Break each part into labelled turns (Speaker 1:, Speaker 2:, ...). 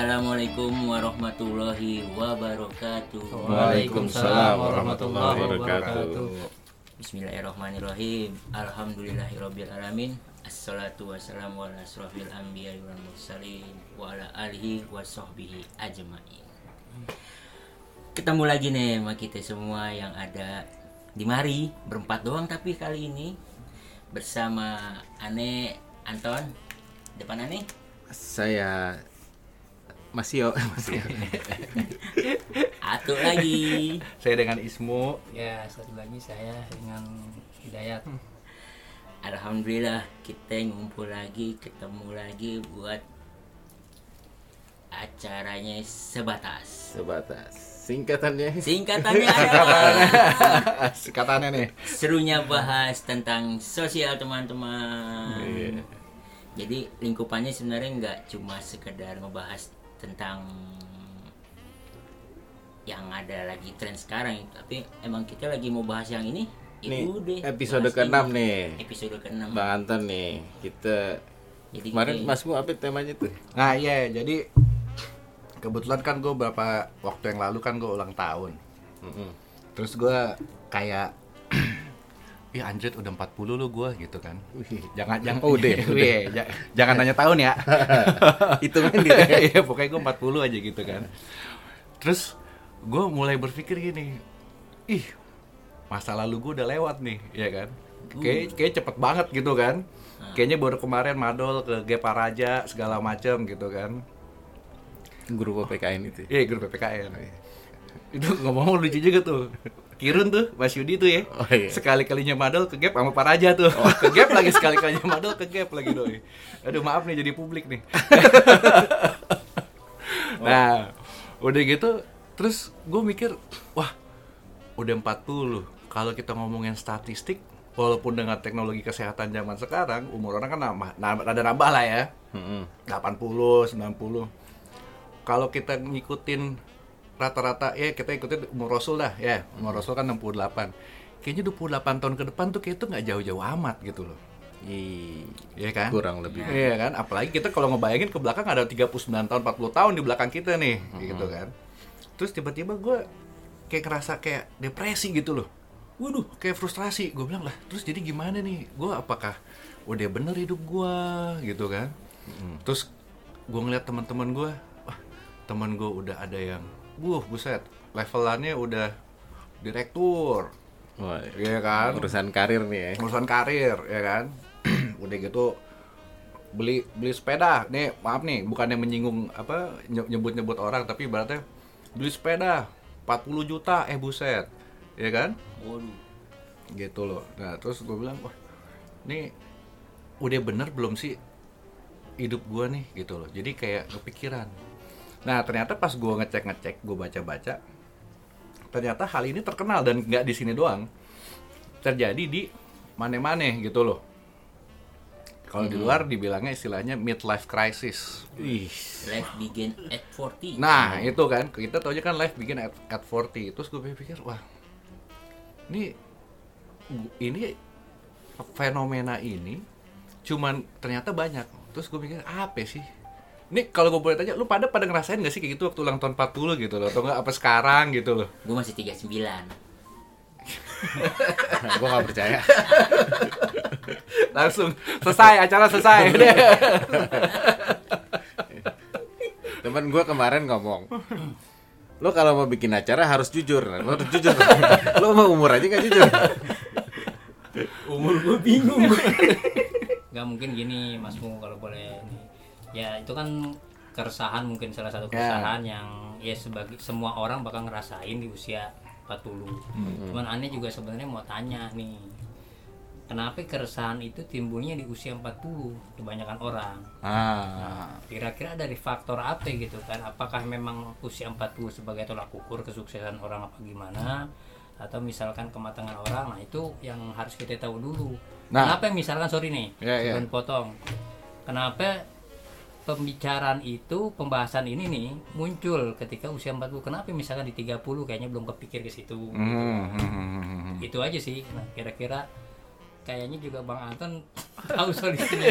Speaker 1: Assalamualaikum warahmatullahi wabarakatuh.
Speaker 2: Waalaikumsalam warahmatullahi wabarakatuh.
Speaker 1: Bismillahirrahmanirrahim. Alhamdulillahirabbil alamin. Assalatu wassalamu ala asrofil anbiya wal mursalin wa ala alihi wa sahbihi ajmain. Ketemu lagi nih sama kita semua yang ada di mari berempat doang tapi kali ini bersama Ane Anton depan Ane
Speaker 2: Saya Masio, Masio.
Speaker 1: Atu lagi
Speaker 3: Saya dengan Ismu.
Speaker 4: Ya, satu lagi saya dengan Hidayat.
Speaker 1: Alhamdulillah kita ngumpul lagi ketemu lagi buat acaranya sebatas
Speaker 2: Sebatas. Singkatannya.
Speaker 1: singkatannya adalah
Speaker 3: Singkatannya nih.
Speaker 1: serunya bahas tentang sosial teman-teman
Speaker 2: Iya.
Speaker 1: jadi lingkupannya sebenarnya nggak cuma sekedar ngebahas tentang yang ada lagi tren sekarang tapi emang kita lagi mau bahas yang ini ya
Speaker 2: Nih,
Speaker 1: udah,
Speaker 2: episode
Speaker 1: bahas
Speaker 2: ke-6
Speaker 1: ini.
Speaker 2: nih.
Speaker 1: episode ke-6
Speaker 2: Bang Anton nih, kita
Speaker 1: jadi
Speaker 2: kemarin
Speaker 1: kita-
Speaker 2: Masmu apa temanya tuh?
Speaker 3: Nah iya, jadi kebetulan kan gue beberapa waktu yang lalu kan gue ulang tahun.
Speaker 2: Mm-mm.
Speaker 3: Terus gue kayak Ih anjir udah 40 lu gue gitu kan.
Speaker 2: Wih,
Speaker 3: Jangan jangan
Speaker 2: Oh, udah, udah.
Speaker 3: Iya, ja- Jangan nanya tahun ya.
Speaker 2: Hitungan gitu.
Speaker 3: Iya pokoknya gue 40 aja gitu kan. Terus gue mulai berpikir gini Ih masa lalu gue udah lewat nih ya kan. Kayak, kayak cepet banget gitu kan. Kayaknya baru kemarin madol ke Gepa Raja segala macem gitu kan.
Speaker 2: Guru PPKN itu.
Speaker 3: Iya grup PPKN Itu ngomong lucu juga tuh Kirun tuh, Mas Yudi tuh ya.
Speaker 2: Oh, iya.
Speaker 3: Sekali-kalinya madol ke Gap sama Pak Raja tuh. Ke Gap lagi, sekali-kalinya madol ke Gap lagi doi. Aduh maaf nih jadi publik nih. Nah, udah gitu Terus gue mikir, wah udah 40 Kalau kita ngomongin statistik Walaupun dengan teknologi kesehatan zaman sekarang Umur orang kan nambah, nambah ada nambah lah ya.
Speaker 2: Mm-mm.
Speaker 3: 80, 90 Kalau kita ngikutin rata-rata ya kita ikutin umur Rasul dah ya umur Rasul kan 68 kayaknya 28 tahun ke depan tuh kayak itu nggak jauh-jauh amat gitu loh
Speaker 2: Ih,
Speaker 3: Iya kan?
Speaker 2: kurang lebih.
Speaker 3: Iya kan? Apalagi kita kalau ngebayangin ke belakang ada 39 tahun, 40 tahun di belakang kita nih, gitu kan. Terus tiba-tiba gue kayak ngerasa kayak depresi gitu loh. Waduh, kayak frustrasi. Gue bilang lah, terus jadi gimana nih? Gue apakah udah bener hidup gue gitu kan? Terus gue ngeliat teman-teman gue, wah teman gue udah ada yang, wuh buset, levelannya udah direktur,
Speaker 2: Wah,
Speaker 3: Iya kan?
Speaker 2: urusan karir nih ya.
Speaker 3: urusan karir ya kan? Udah gitu beli beli sepeda. Nih maaf nih bukannya menyinggung apa nyebut nyebut orang tapi ibaratnya beli sepeda 40 juta eh buset. Ya kan?
Speaker 1: Waduh.
Speaker 3: gitu loh. Nah terus gue bilang wah ini udah bener belum sih hidup gua nih? Gitu loh. Jadi kayak kepikiran nah ternyata pas gua ngecek ngecek gue baca baca ternyata hal ini terkenal dan nggak di sini doang terjadi di mana-mana gitu loh kalau di luar dibilangnya istilahnya midlife crisis
Speaker 2: Ih,
Speaker 1: life begin at 40
Speaker 3: Nah, itu kan kita tahu aja kan live bikin at, at 40. Terus gue pikir, wah. Ini ini fenomena ini cuman ternyata banyak. Terus gue pikir, apa sih? Ini kalau gue boleh tanya, lu pada pada ngerasain gak sih kayak gitu waktu ulang tahun 40 gitu loh? Atau enggak apa sekarang gitu loh?
Speaker 1: gue masih 39
Speaker 2: gue gak percaya.
Speaker 3: Langsung selesai, acara selesai.
Speaker 2: Temen gue kemarin ngomong, lo kalau mau bikin acara harus jujur, lo harus jujur. lo mau umur aja gak jujur.
Speaker 1: umur gue bingung
Speaker 4: Nggak mungkin gini Masmu kalau boleh nih. Ya itu kan keresahan mungkin salah satu
Speaker 3: Ya.
Speaker 4: keresahan yang ya sebagai semua orang bakal ngerasain di usia 40. Cuman aneh juga sebenarnya mau tanya nih. Kenapa keresahan itu timbulnya di usia 40 kebanyakan orang?
Speaker 3: ah,
Speaker 4: Kira-kira dari faktor apa gitu kan? Apakah memang usia 40 sebagai tolak ukur kesuksesan orang apa gimana? Atau misalkan kematangan orang, nah itu yang harus kita tahu dulu.
Speaker 3: Nah.
Speaker 4: Kenapa misalkan sorry nih,
Speaker 3: Ya, ya.
Speaker 4: sebelum potong. Kenapa pembicaraan itu, pembahasan ini nih muncul ketika usia 40? Kenapa misalkan di 30 kayaknya belum kepikir ke situ?
Speaker 3: hmm, hmm, hmm, hmm, hmm.
Speaker 4: Itu aja sih. Nah, kira-kira kayaknya juga Bang Anton tahu solusinya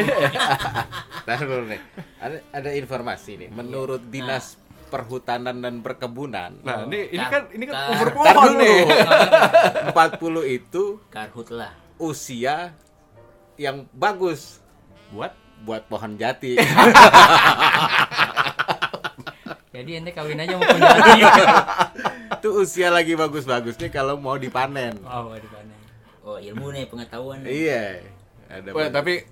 Speaker 2: nih. Ada, ada informasi nih. Menurut Dinas Perhutanan dan Perkebunan,
Speaker 3: Nah, ini ini
Speaker 1: Tar-
Speaker 3: kan ini kan
Speaker 1: tar-
Speaker 3: umur pohon nih.
Speaker 2: 40 itu
Speaker 1: karhut lah
Speaker 2: usia yang bagus
Speaker 3: Buat
Speaker 2: buat pohon jati.
Speaker 4: jadi ente kawin aja mau penjati
Speaker 2: itu usia lagi bagus-bagusnya kalau mau dipanen.
Speaker 4: oh di mana
Speaker 1: oh ilmu nih pengetahuan nih.
Speaker 2: Iya. Ada
Speaker 3: Wah, tapi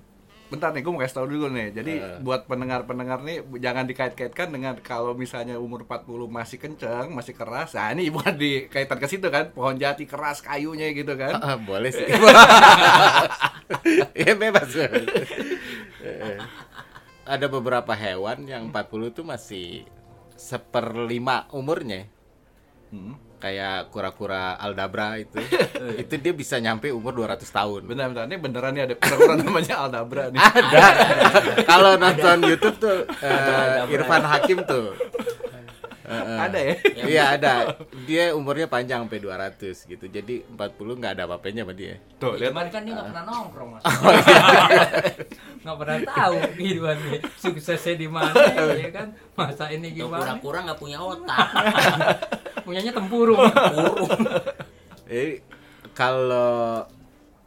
Speaker 3: bentar nih, gue mau kasih tau dulu nih. Jadi
Speaker 2: Eh.
Speaker 3: buat pendengar-pendengar nih, jangan dikait-kaitkan dengan kalau misalnya umur 40 masih kenceng, masih keras. Nah, ini bukan dikaitan ke situ kan, pohon jati keras kayunya gitu kan.
Speaker 2: Ah, boleh sih. ya bebas. Eh, Ada beberapa hewan yang 40 itu masih seperlima umurnya.
Speaker 3: Hmm.
Speaker 2: Kayak kura-kura aldabra itu. itu dia bisa nyampe umur 200 tahun.
Speaker 3: Bentar, bentar, ini beneran nih ada kura-kura namanya Aldabra nih.
Speaker 2: Ada. Kalau nonton YouTube tuh eh, Irfan Hakim tuh.
Speaker 3: Ada ya?
Speaker 2: Iya ada. Dia umurnya panjang sampai 200 gitu. Jadi 40 nggak ada apa-apanya sama dia.
Speaker 3: Tuh, lihat.
Speaker 4: cuman kan dia nggak pernah nongkrong mas nggak pernah tahu kehidupan dia suksesnya di mana ya kan masa ini
Speaker 1: Tuh
Speaker 4: gimana
Speaker 1: kura-kura nggak punya otak
Speaker 4: punyanya tempurung
Speaker 1: burung
Speaker 2: Jadi kalau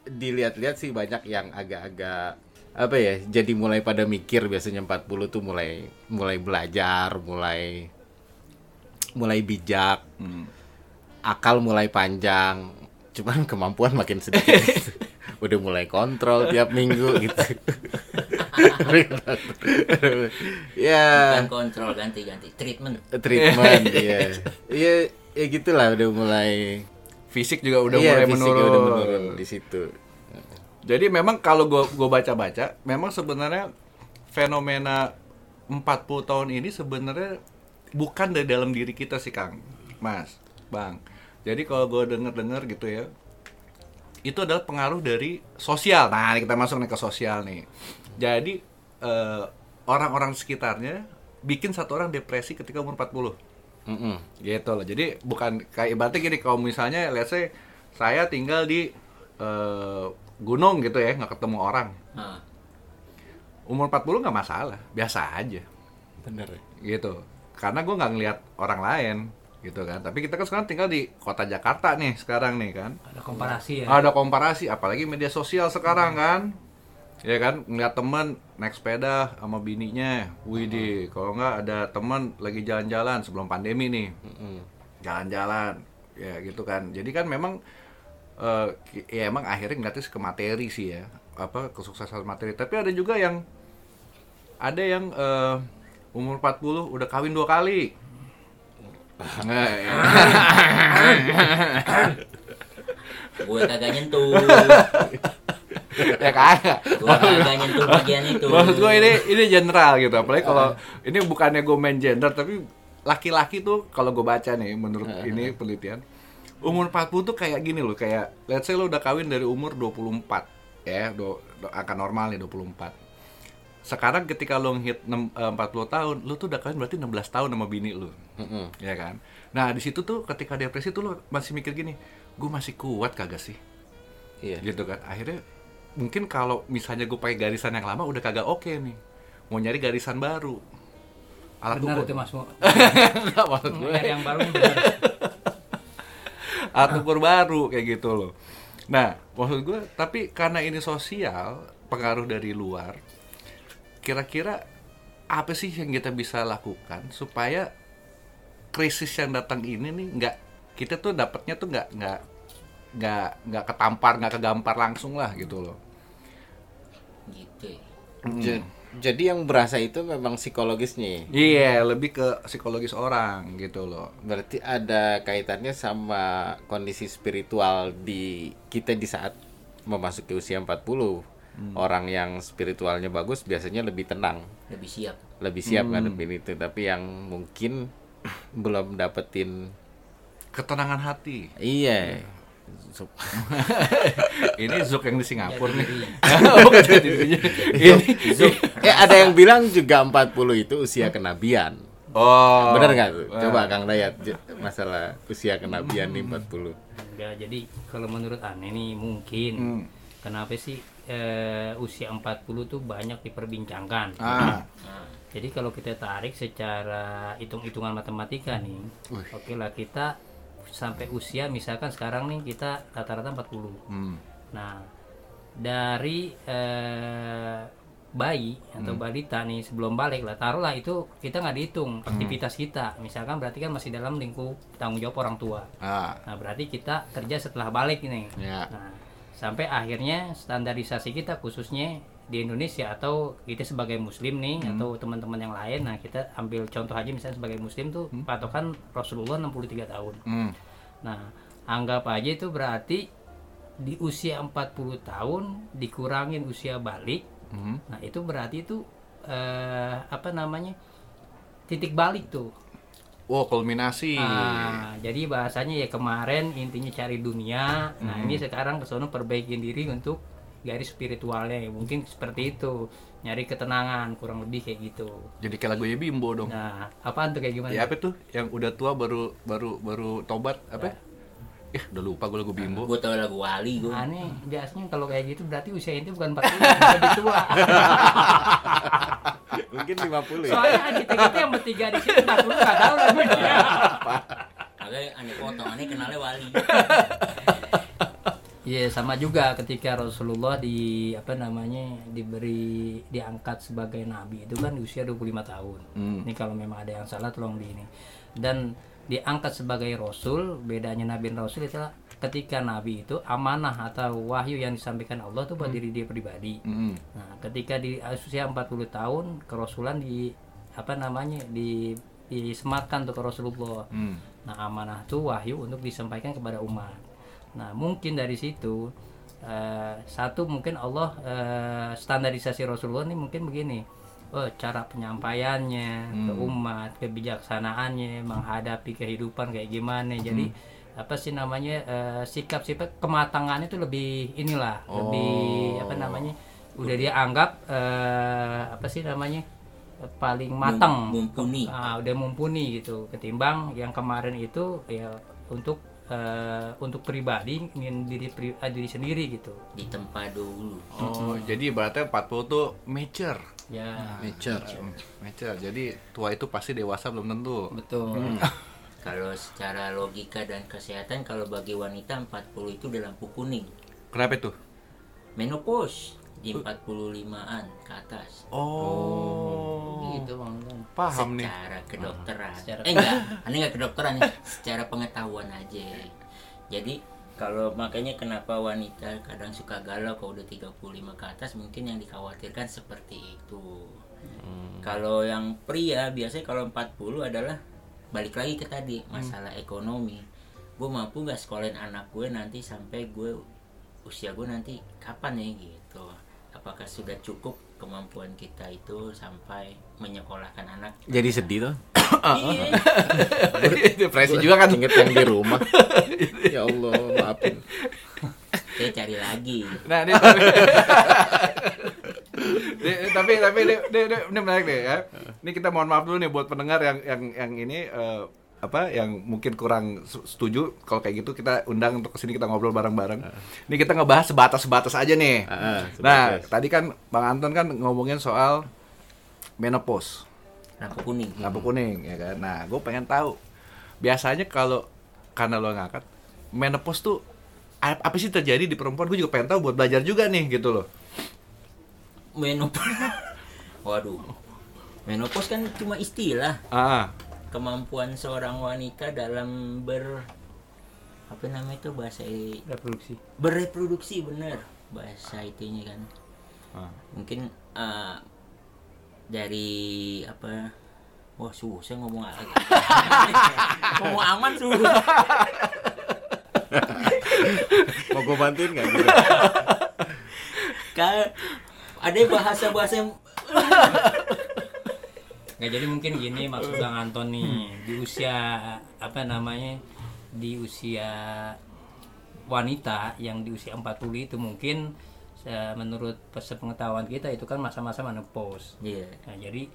Speaker 2: dilihat-lihat sih banyak yang agak-agak apa ya jadi mulai pada mikir biasanya 40 tuh mulai mulai belajar mulai mulai bijak
Speaker 3: Hmm.
Speaker 2: akal mulai panjang cuman kemampuan makin sedikit. Udah mulai kontrol tiap minggu gitu. Ya.
Speaker 1: Bukan kontrol ganti-ganti. Treatment.
Speaker 2: Treatment ya ya ya gitulah udah mulai
Speaker 3: Fisik juga udah
Speaker 2: iya,
Speaker 3: mulai menurun.
Speaker 2: udah menurun di situ.
Speaker 3: Jadi memang kalau gue gue baca-baca, memang sebenarnya fenomena 40 tahun ini sebenarnya bukan dari dalam diri kita sih Kang, Mas, Bang. Jadi kalau gue denger-dengar gitu ya, itu adalah pengaruh dari sosial. Nah, kita masuk nih ke sosial nih. Jadi eh, orang-orang sekitarnya bikin satu orang depresi ketika umur 40
Speaker 2: Mm-mm.
Speaker 3: gitu loh jadi bukan kayak ibaratnya gini kalau misalnya let's say saya tinggal di eh, gunung gitu ya nggak ketemu orang
Speaker 1: nah,
Speaker 3: umur 40 nggak masalah biasa aja
Speaker 2: bener ya
Speaker 3: gitu karena gue nggak ngelihat orang lain gitu kan. Tapi kita kan sekarang tinggal di kota Jakarta nih sekarang nih kan.
Speaker 4: Ada komparasi ya.
Speaker 3: Ada komparasi apalagi media sosial sekarang kan. Ya kan ngeliat temen naik sepeda sama bininya. Widih kalau nggak ada temen lagi jalan-jalan sebelum pandemi nih.
Speaker 2: Mm-mm.
Speaker 3: jalan-jalan ya gitu kan. Jadi kan memang eh, ki- ya emang akhirnya ngeliatnya ke materi sih ya. Apa kesuksesan materi. Tapi ada juga yang ada yang eh, umur 40 udah kawin dua kali. Ya.
Speaker 1: gue kagak nyentuh.
Speaker 3: Ya kagak
Speaker 1: gue kagak nyentuh bagian itu.
Speaker 3: Maksud gue ini ini general gitu. Apalagi kalau ini bukannya gue main gender tapi laki-laki tuh kalau gue baca nih menurut ini penelitian umur 40 tuh kayak gini loh. Kayak let's say lo udah kawin dari umur 24 ya do, do- angka normal nih 24 sekarang ketika lo ngehit enam- eh, 40 tahun lo tuh udah kawin berarti 16 tahun sama bini lo.
Speaker 2: Mm-mm.
Speaker 3: ya kan? Nah di situ tuh ketika depresi tuh lo masih mikir gini gue masih kuat kagak sih?
Speaker 2: Iya.
Speaker 3: Gitu kan? Akhirnya mungkin kalau misalnya gue pakai garisan yang lama udah kagak oke nih. Mau nyari garisan baru. Alat
Speaker 4: benar
Speaker 3: ukur.
Speaker 4: itu mas.
Speaker 3: Nggak, maksud gue.
Speaker 4: nyari yang baru benar
Speaker 3: alat ukur baru kayak gitu loh. Nah maksud gue tapi karena ini sosial pengaruh dari luar kira-kira apa sih yang kita bisa lakukan supaya krisis yang datang ini nih nggak kita tuh dapatnya tuh nggak nggak nggak nggak ketampar nggak kegampar langsung lah gitu loh
Speaker 1: gitu ya.
Speaker 2: Ja- jadi yang berasa itu memang psikologisnya
Speaker 3: Iya, lebih ke psikologis orang gitu loh.
Speaker 2: berarti ada kaitannya sama kondisi spiritual di kita di saat memasuki usia 40 orang yang spiritualnya bagus biasanya lebih tenang.
Speaker 1: Lebih siap.
Speaker 2: Lebih siap ngadepin itu. Tapi yang mungkin belum dapetin
Speaker 3: Ketenangan hati.
Speaker 2: iya. So-
Speaker 3: Ini Zuk yang di Singapura nih.
Speaker 4: Jadi
Speaker 3: dirinya. Ini
Speaker 2: eh ada yang bilang juga 40 itu usia kenabian.
Speaker 3: Oh.
Speaker 2: bener nggak tuh? Coba Kang Dayat masalah usia kenabian nih 40
Speaker 4: ya jadi kalau menurut aneh nih mungkin
Speaker 3: Hmm.
Speaker 4: kenapa sih eh, usia 40 tuh banyak diperbincangkan.
Speaker 3: Ah,
Speaker 1: Nah,
Speaker 4: Jadi kalau kita tarik secara hitung-hitungan matematika nih, oke lah kita sampai usia misalkan sekarang nih kita rata-rata 40.
Speaker 3: hmm.
Speaker 4: Nah, dari eh, bayi atau balita nih sebelum balik lah taruhlah itu kita nggak dihitung aktivitas kita. Misalkan berarti kan masih dalam lingkup tanggung jawab orang tua.
Speaker 3: Ah,
Speaker 4: nah berarti kita kerja setelah balik nih.
Speaker 3: Ya,
Speaker 4: nah sampai akhirnya standarisasi kita khususnya di Indonesia atau kita sebagai muslim nih atau teman-teman yang lain nah kita ambil contoh aja misalnya sebagai muslim tuh patokan Rasulullah 63 tahun
Speaker 3: hmm.
Speaker 4: Nah, anggap aja itu berarti di usia 40 tahun dikurangin usia balik.
Speaker 3: Hmm.
Speaker 4: Nah, itu berarti itu eh, apa namanya? titik balik tuh.
Speaker 3: Oh, kulminasi.
Speaker 4: Ah, jadi bahasanya ya kemarin intinya cari dunia. Nah,
Speaker 3: Hmm.
Speaker 4: ini sekarang ke sono perbaikin diri untuk garis spiritualnya. Mungkin seperti itu. Nyari ketenangan, kurang lebih kayak gitu.
Speaker 3: Jadi kayak lagunya Bimbo dong.
Speaker 4: Nah, apaan tuh kayak gimana?
Speaker 3: Ya apa tuh? Yang udah tua baru baru baru tobat apa? Eh, udah lupa gue lagu Bimbo.
Speaker 1: gue tau lagu Wali gue.
Speaker 4: Aneh, biasanya kalau kayak gitu berarti usia itu bukan 40, lebih tua.
Speaker 2: Mungkin 50 ya.
Speaker 4: Soalnya kita kita yang bertiga di sini 40 nggak tahu lagunya.
Speaker 1: Makanya aneh potong, aneh kenalnya Wali.
Speaker 4: Iya sama juga ketika Rasulullah di apa namanya diberi diangkat sebagai nabi itu kan di usia 25 tahun.
Speaker 3: Hmm.
Speaker 4: Ini kalau memang ada yang salah tolong di ini. Dan diangkat sebagai rasul, bedanya nabi dan rasul itu ketika nabi itu amanah atau wahyu yang disampaikan Allah tuh buat diri dia pribadi.
Speaker 3: Hmm.
Speaker 4: Nah, ketika di usia 40 tahun kerasulan di apa namanya di disematkan ke Rasulullah.
Speaker 3: Hmm.
Speaker 4: Nah, amanah itu wahyu untuk disampaikan kepada umat. Nah, mungkin dari situ eh, satu mungkin Allah eh, standarisasi Rasulullah ini mungkin begini. Oh, cara penyampaiannya ke umat, kebijaksanaannya menghadapi kehidupan kayak gimana. Jadi apa sih namanya eh, sikap-sikap kematangannya itu lebih inilah, lebih apa namanya? Udah dia anggap eh, apa sih namanya? paling matang
Speaker 1: Mumpuni.
Speaker 4: ah, udah mumpuni gitu ketimbang yang kemarin itu ya untuk eh, untuk pribadi ingin diri pri- ah, diri sendiri gitu
Speaker 1: Ditempa dulu.
Speaker 3: Oh, jadi ibaratnya 40 tuh mature.
Speaker 4: ya
Speaker 2: Nature.
Speaker 3: Hmm, Mature. Jadi tua itu pasti dewasa belum tentu.
Speaker 4: betul
Speaker 1: Kalau secara logika dan kesehatan kalau bagi wanita 40 itu udah lampu kuning.
Speaker 3: Kenapa itu?
Speaker 1: Menopause di 45-an ke atas.
Speaker 3: Oh.
Speaker 4: gitu bang.
Speaker 3: Paham nih.
Speaker 1: secara kedokteran.
Speaker 4: Secara-
Speaker 1: Eh enggak, aneh enggak kedokteran nih, secara pengetahuan aja. Jadi kalau makanya kenapa wanita kadang suka galau kalau udah 35 ke atas mungkin yang dikhawatirkan seperti itu. Kalau yang pria biasanya kalau 40 adalah balik lagi ke tadi masalah ekonomi. Gue mampu nggak sekolahin anak gue nanti sampai gue usia gue nanti kapan ya gitu. Apakah sudah cukup kemampuan kita itu sampai menyekolahkan anak?
Speaker 2: Jadi sedih tuh.
Speaker 1: Iya.
Speaker 3: Depresi juga kan.
Speaker 2: Ingat yang di rumah. ya Allah, maafin.
Speaker 1: Saya cari lagi.
Speaker 3: Nah, ini tapi tapi tapi ini, ini, ini, ini menarik deh ya. Ini kita mohon maaf dulu nih buat pendengar yang yang yang ini eh, apa yang mungkin kurang setuju kalau kayak gitu kita undang untuk ke sini kita ngobrol bareng-bareng. Ini kita ngebahas sebatas-sebatas aja nih.
Speaker 2: Ah,
Speaker 3: nah, tadi kan Bang Anton kan ngomongin soal menopause,
Speaker 1: Lampu kuning.
Speaker 3: lampu kuning ya kan. Nah, gue pengen tahu biasanya kalau karena lo ngangkat menopause tuh ap- apa sih terjadi di perempuan? Gue juga pengen tahu buat belajar juga nih gitu loh.
Speaker 1: Menopause. Waduh. Menopause kan cuma istilah.
Speaker 3: Ah,
Speaker 1: Kemampuan seorang wanita dalam ber apa namanya itu bahasa
Speaker 4: reproduksi
Speaker 1: berreproduksi bener bahasa itunya kan
Speaker 3: Ah.
Speaker 1: mungkin eh, dari apa wah susah ngomong ngomong aman susah
Speaker 2: Mau gue bantuin nggak gitu?
Speaker 1: Ka- ada bahasa bahasa yang
Speaker 4: nggak jadi mungkin gini maksud bang Anton nih di usia apa namanya di usia wanita yang di usia 40 itu mungkin menurut sepengetahuan kita itu kan masa-masa menopause.
Speaker 1: Iya.
Speaker 4: Nah, jadi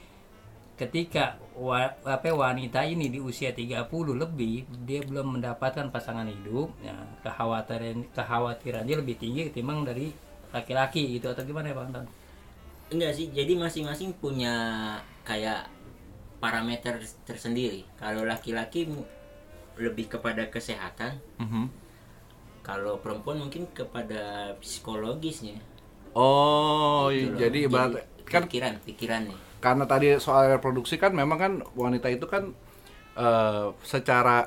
Speaker 4: ketika wa, apa wanita ini di usia 30 lebih dia belum mendapatkan pasangan hidup, ya, kekhawatiran kekhawatiran dia lebih tinggi ketimbang dari laki-laki gitu atau gimana ya Bang Anton?
Speaker 1: Enggak sih, jadi masing-masing punya kayak parameter tersendiri. Kalau laki-laki lebih kepada kesehatan,
Speaker 3: Mhm.
Speaker 1: kalau perempuan mungkin kepada psikologisnya.
Speaker 3: Oh,
Speaker 1: Gitu loh.
Speaker 3: jadi ibarat kan
Speaker 1: pikiran, pikirannya.
Speaker 3: karena tadi soal reproduksi kan memang kan wanita itu kan eh, secara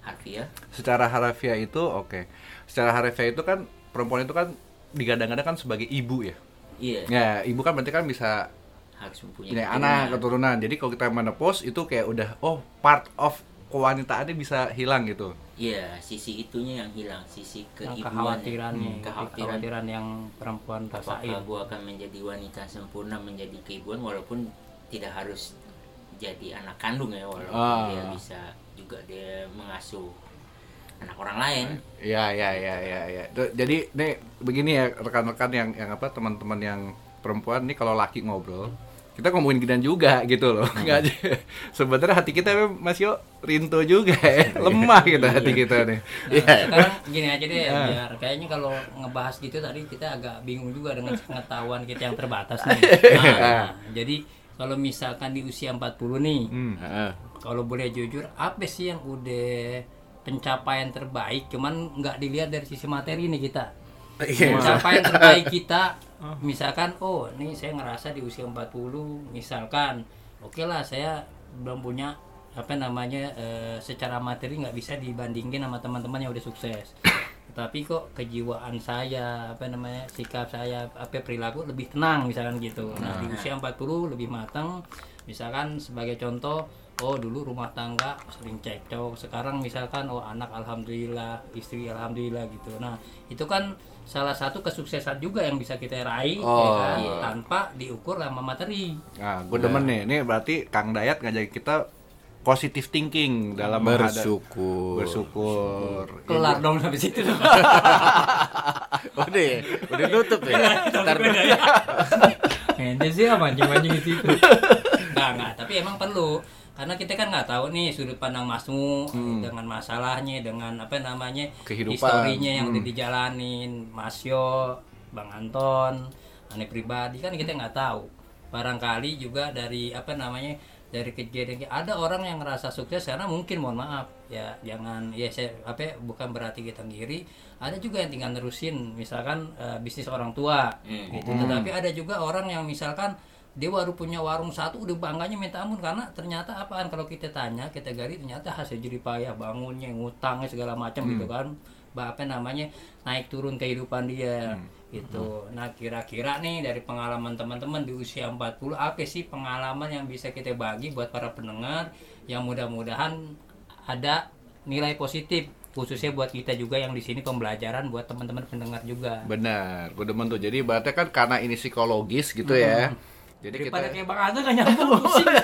Speaker 1: Harfiah.
Speaker 3: secara harafiah itu oke. Secara harafiah itu kan perempuan itu kan digadang-gadang kan sebagai ibu ya.
Speaker 1: Iya,
Speaker 3: Ya, ibu kan berarti kan bisa
Speaker 1: harus mempunyai
Speaker 3: punya
Speaker 1: keturunan.
Speaker 3: anak keturunan. Jadi kalau kita menopause itu kayak udah oh part of kewanitaannya bisa hilang gitu.
Speaker 1: Iya, sisi itunya yang hilang, sisi
Speaker 4: Yang
Speaker 1: keibuannya.
Speaker 4: kekhawatirannya,
Speaker 1: Hmm, kekhawatiran
Speaker 4: kekhawatiran yang perempuan
Speaker 1: apakah
Speaker 4: rasain.
Speaker 1: gua akan menjadi wanita sempurna menjadi keibuan walaupun tidak harus jadi anak kandung ya walaupun
Speaker 3: Ah.
Speaker 1: dia bisa juga dia mengasuh anak orang lain
Speaker 3: Ya, ya, ya, ya, ya. Tuh, Jadi nih begini ya rekan-rekan yang yang apa teman-teman yang perempuan nih kalau laki ngobrol kita ngomongin ginian juga gitu loh. Nggak aja. Sebenarnya hati kita memang Mas Yo rinto juga ya. Lemah gitu hati kita nih.
Speaker 4: Nah, sekarang gini aja deh, biar kayaknya kalau ngebahas gitu tadi kita agak bingung juga dengan pengetahuan kita yang terbatas nih. Nah, jadi kalau misalkan di usia 40 nih,
Speaker 3: Hmm.
Speaker 4: Kalau boleh jujur, apa sih yang udah pencapaian terbaik? Cuman nggak dilihat dari sisi materi nih kita.
Speaker 2: Iya.
Speaker 4: Pencapaian terbaik kita, misalkan, oh, ini saya ngerasa di usia 40, misalkan, oke lah, saya belum punya apa namanya eh, secara materi nggak bisa dibandingin sama teman-teman yang udah sukses. Tapi kok kejiwaan saya, apa namanya sikap saya, apa perilaku lebih tenang misalkan gitu. Nah di usia 40 lebih matang, misalkan sebagai contoh, oh dulu rumah tangga sering cekcok, sekarang misalkan oh anak alhamdulillah, istri alhamdulillah gitu. Nah itu kan salah satu kesuksesan juga yang bisa kita raih ya
Speaker 3: Oh.
Speaker 4: kan, tanpa diukur sama materi.
Speaker 3: Nah, gue demen nih. Ini berarti Kang Dayat ngajakin kita positive thinking dalam menghadap-
Speaker 2: Bersyukur.
Speaker 3: bersyukur.
Speaker 4: Kelar dong sampai situ.
Speaker 2: Udah ya, udah nutup ya. Ntar
Speaker 4: Ente sih apa mancing-mancing di situ. Enggak, enggak, tapi emang perlu. Karena kita kan nggak tahu nih sudut pandang Masmu dengan masalahnya, dengan apa namanya
Speaker 3: Kehidupan.
Speaker 4: historinya yang udah
Speaker 3: Hmm.
Speaker 4: dijalanin, Masyo, Bang Anton, aneh pribadi kan kita nggak tahu. Barangkali juga dari apa namanya dari kejadian ada orang yang ngerasa sukses karena mungkin mohon maaf ya jangan ya saya apa ya, bukan berarti kita ngiri ada juga yang tinggal nerusin misalkan eh, bisnis orang tua
Speaker 1: Hmm.
Speaker 4: gitu tetapi ada juga orang yang misalkan dia baru punya warung satu udah bangganya minta ampun. Karena ternyata apaan? Kalau kita tanya kita gali ternyata hasil jerih payah bangunnya ngutangnya segala macam gitu kan. Bah, apa namanya naik turun kehidupan dia gitu. Nah kira-kira nih dari pengalaman teman-teman di usia 40 apa sih pengalaman yang bisa kita bagi buat para pendengar yang mudah-mudahan ada nilai positif khususnya buat kita juga yang di sini pembelajaran buat teman-teman pendengar juga?
Speaker 3: Benar, gue demen tuh. Jadi berarti kan karena ini psikologis gitu ya. Jadi kita
Speaker 4: daripada kayak bang Aga gak nyambung. Pusing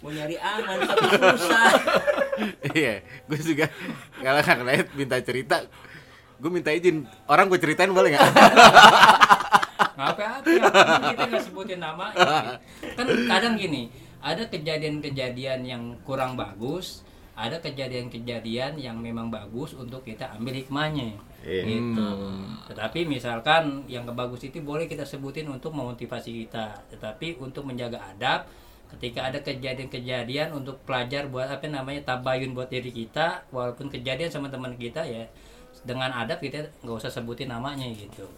Speaker 1: mau nyari aman tapi susah.
Speaker 2: Iya, gue juga kalau Kang Dayat minta cerita, gue minta izin. Orang gue ceritain boleh nggak?
Speaker 4: nggak apa-apa kita nggak sebutin nama. Kan kadang gini ada kejadian-kejadian yang kurang bagus ada kejadian-kejadian yang memang bagus untuk kita ambil hikmahnya
Speaker 2: Iya.
Speaker 4: gitu tetapi misalkan yang kebagus itu boleh kita sebutin untuk memotivasi kita tetapi untuk menjaga adab ketika ada kejadian-kejadian untuk pelajar buat apa namanya tabayun buat diri kita walaupun kejadian sama teman kita ya dengan adab kita nggak usah sebutin namanya gitu.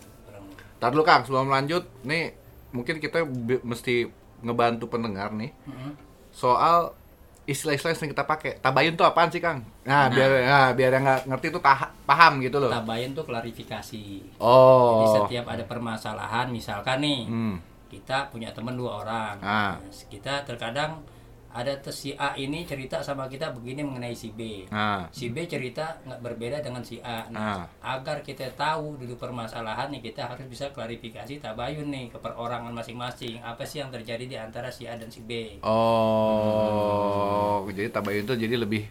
Speaker 3: Ntar dulu Kang, sebelum lanjut, nih mungkin kita mesti ngebantu pendengar nih
Speaker 4: Mm-mm.
Speaker 3: soal istilah-istilah yang sering kita pakai. Tabayun tuh apaan sih Kang? Nah, biar nah, biar yang nggak ngerti tuh paham gitu loh.
Speaker 4: tabayun tuh klarifikasi. Jadi
Speaker 3: Oh.
Speaker 4: setiap ada permasalahan, misalkan nih
Speaker 3: Hmm.
Speaker 4: kita punya teman dua orang,
Speaker 3: Ah.
Speaker 4: Nah, kita terkadang ada si A ini cerita sama kita begini mengenai si B.
Speaker 3: Nah,
Speaker 4: Si B cerita nggak berbeda dengan si A.
Speaker 3: Ah.
Speaker 4: Nah, agar kita tahu dulu permasalahan nih kita harus bisa klarifikasi tabayun nih ke perorangan masing-masing. Apa sih yang terjadi di antara si A dan si B?
Speaker 3: Oh, jadi tabayun tuh jadi lebih